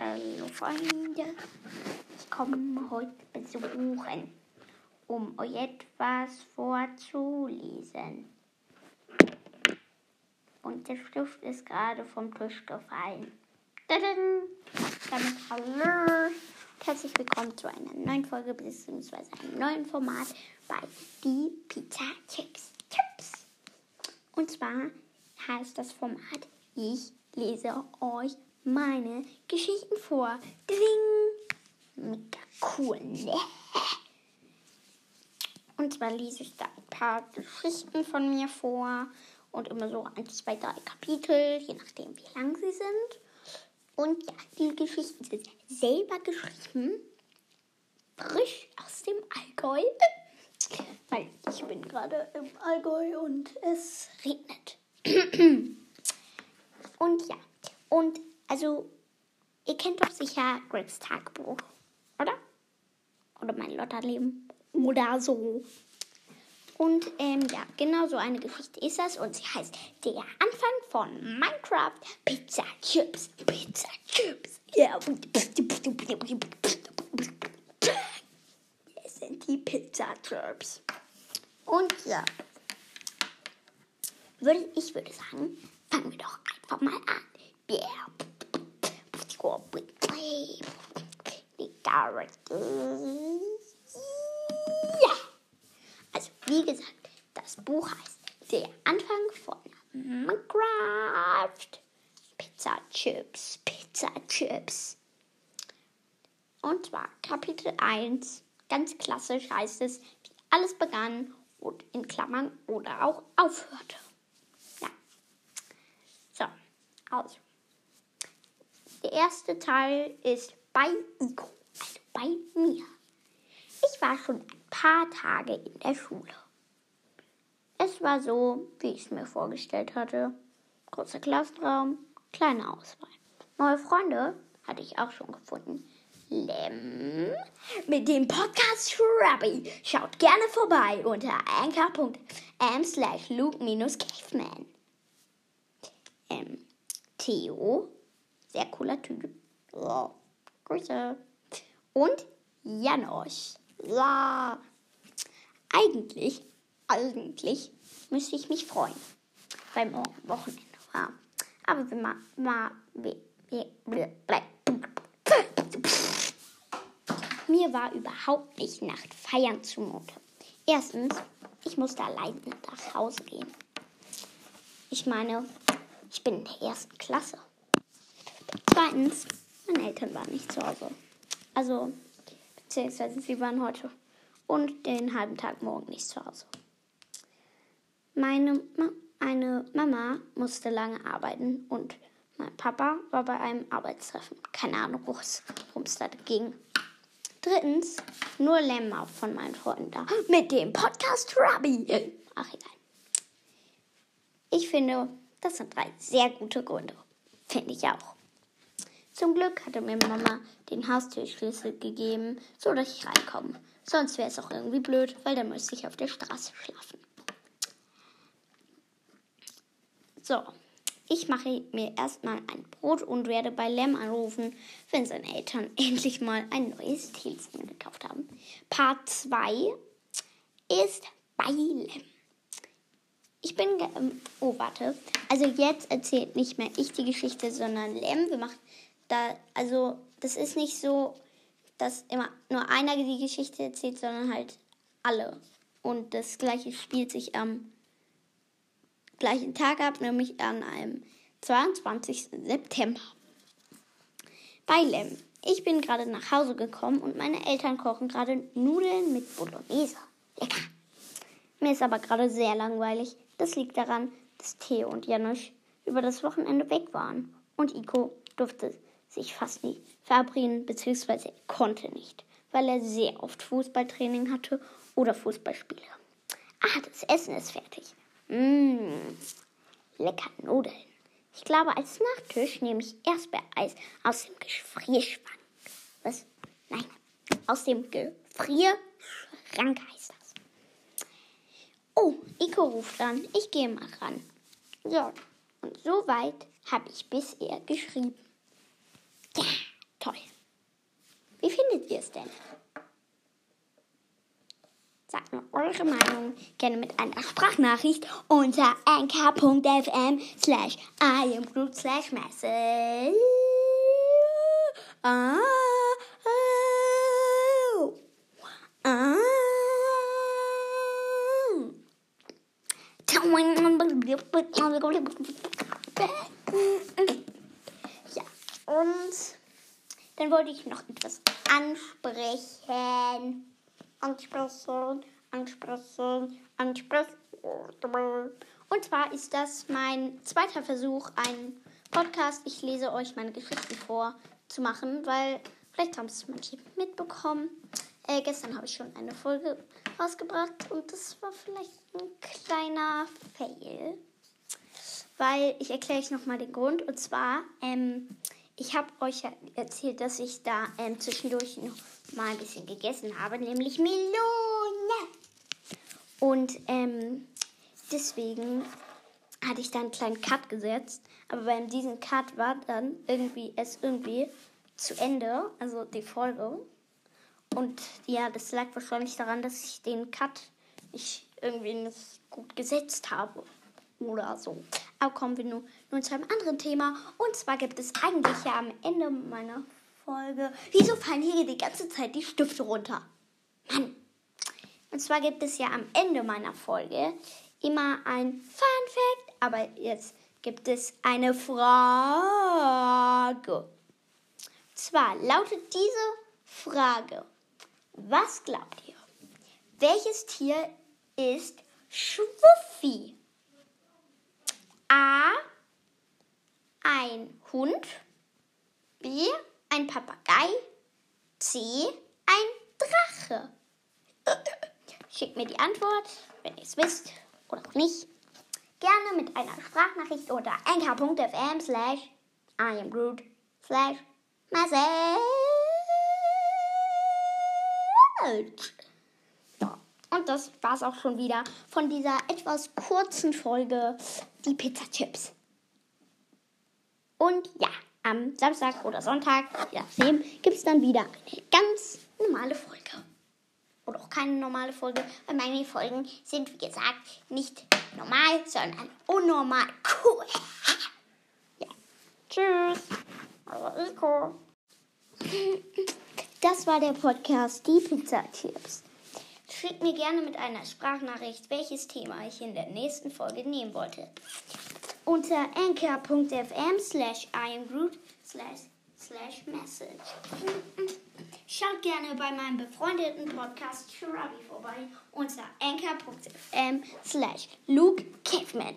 Hallo Freunde, ich komme heute besuchen, um euch etwas vorzulesen. Und der Stift ist gerade vom Tisch gefallen. Tadam! Damit hallo herzlich willkommen zu einer neuen Folge bzw. einem neuen Format bei Die Pizza Chips Tipps. Und zwar heißt das Format, ich lese euch meine Geschichten vor. Ding! Mega cool, ne? Und zwar lese ich da ein paar Geschichten von mir vor und immer so ein, zwei, drei Kapitel, je nachdem, wie lang sie sind. Und ja, die Geschichten sind selber geschrieben, frisch aus dem Allgäu. Weil ich bin gerade im Allgäu und es regnet. und ja, und also, ihr kennt doch sicher Gregs Tagebuch, oder? Oder mein Lotterleben oder so. Und ähm, ja, genau so eine Geschichte ist das. Und sie heißt Der Anfang von Minecraft Pizza Chips. Pizza Chips. Ja. Es sind die Pizza Chips. Und ja. Würde, ich würde sagen, fangen wir doch einfach mal an. Yeah. Ja. Also, wie gesagt, das Buch heißt Der Anfang von Minecraft. Pizza Chips, Pizza Chips. Und zwar Kapitel 1, ganz klassisch heißt es, wie alles begann und in Klammern oder auch aufhörte. Ja. So, also. Der erste Teil ist bei Ico, also bei mir. Ich war schon ein paar Tage in der Schule. Es war so, wie ich es mir vorgestellt hatte. Großer Klassenraum, kleine Auswahl. Neue Freunde hatte ich auch schon gefunden. Lem mit dem Podcast Shrubby. Schaut gerne vorbei unter anchor.m slash luke-caveman. Ähm, Theo, sehr cooler Typ. Ja, Grüße. Und Janosch. Ja. Eigentlich, eigentlich müsste ich mich freuen, morgen Wochenende war. Aber wir mal, mal, mir war überhaupt nicht nach Feiern zumute. Erstens, ich musste allein nach Hause gehen. Ich meine, ich bin in der ersten Klasse. Zweitens, meine Eltern waren nicht zu Hause. Also, beziehungsweise sie waren heute und den halben Tag morgen nicht zu Hause. Meine Ma eine Mama musste lange arbeiten und mein Papa war bei einem Arbeitstreffen. Keine Ahnung, worum es da ging. Drittens, nur Lämmer von meinen Freunden da. Mit dem Podcast Rabbi. Ach, egal. Ich finde, das sind drei sehr gute Gründe. Finde ich auch. Zum Glück hatte mir Mama den Haustürschlüssel gegeben, so dass ich reinkomme. Sonst wäre es auch irgendwie blöd, weil dann müsste ich auf der Straße schlafen. So, ich mache mir erstmal ein Brot und werde bei Lem anrufen, wenn seine Eltern endlich mal ein neues Telefon gekauft haben. Part 2 ist bei Lem. Ich bin. Ähm, oh, warte. Also jetzt erzählt nicht mehr ich die Geschichte, sondern Lem. Wir machen da, also das ist nicht so, dass immer nur einer die Geschichte erzählt, sondern halt alle. Und das gleiche spielt sich am gleichen Tag ab, nämlich an einem 22. September. Bei Lem. Ich bin gerade nach Hause gekommen und meine Eltern kochen gerade Nudeln mit Bolognese. Lecker. Mir ist aber gerade sehr langweilig. Das liegt daran, dass Theo und Janusz über das Wochenende weg waren. Und Iko durfte sich fast nie verabreden, beziehungsweise konnte nicht, weil er sehr oft Fußballtraining hatte oder Fußballspiele. Ah, das Essen ist fertig. Mmh, lecker Nudeln. Ich glaube, als Nachtisch nehme ich Erdbeereis aus dem Gefrierschrank. Was? Nein, aus dem Gefrierschrank heißt das. Oh, Iko ruft an. Ich gehe mal ran. So, und so weit habe ich bisher geschrieben toll. Wie findet ihr es denn? Sagt mir eure Meinung gerne mit einer Sprachnachricht unter nk.fm slash iamgroup slash message. Ah. Ah. Ja, und dann wollte ich noch etwas ansprechen. Ansprechen, ansprechen, ansprechen. Und zwar ist das mein zweiter Versuch, einen Podcast, ich lese euch meine Geschichten vor, zu machen, weil vielleicht haben es manche mitbekommen. Äh, gestern habe ich schon eine Folge rausgebracht und das war vielleicht ein kleiner Fail. Weil ich erkläre euch nochmal den Grund. Und zwar, ähm, ich habe euch erzählt, dass ich da ähm, zwischendurch noch mal ein bisschen gegessen habe, nämlich Melone. Und ähm, deswegen hatte ich da einen kleinen Cut gesetzt. Aber bei diesem Cut war dann irgendwie es irgendwie zu Ende, also die Folge. Und ja, das lag wahrscheinlich daran, dass ich den Cut nicht irgendwie nicht gut gesetzt habe. Oder so. Aber kommen wir nun, nun zu einem anderen Thema. Und zwar gibt es eigentlich ja am Ende meiner Folge. Wieso fallen hier die ganze Zeit die Stifte runter? Mann. Und zwar gibt es ja am Ende meiner Folge immer ein Fun Fact. Aber jetzt gibt es eine Frage. Und zwar lautet diese Frage. Was glaubt ihr? Welches Tier ist Schwuffi? Ein Hund. B. Ein Papagei. C. Ein Drache. Schickt mir die Antwort, wenn ihr es wisst oder auch nicht. Gerne mit einer Sprachnachricht unter anchor.fm slash I am Groot slash message. Ja, und das war's auch schon wieder von dieser etwas kurzen Folge Die Pizza Chips. Und ja, am Samstag oder Sonntag, je nachdem, gibt es dann wieder eine ganz normale Folge. Oder auch keine normale Folge, weil meine Folgen sind, wie gesagt, nicht normal, sondern unnormal cool. Ja. Tschüss. Also. Das war der Podcast Die Pizza Chips. Schickt mir gerne mit einer Sprachnachricht, welches Thema ich in der nächsten Folge nehmen wollte. Unter anchor.fm slash imgroot slash slash message. Schaut gerne bei meinem befreundeten Podcast Shirabi vorbei unter anchor.fm slash Luke Caveman.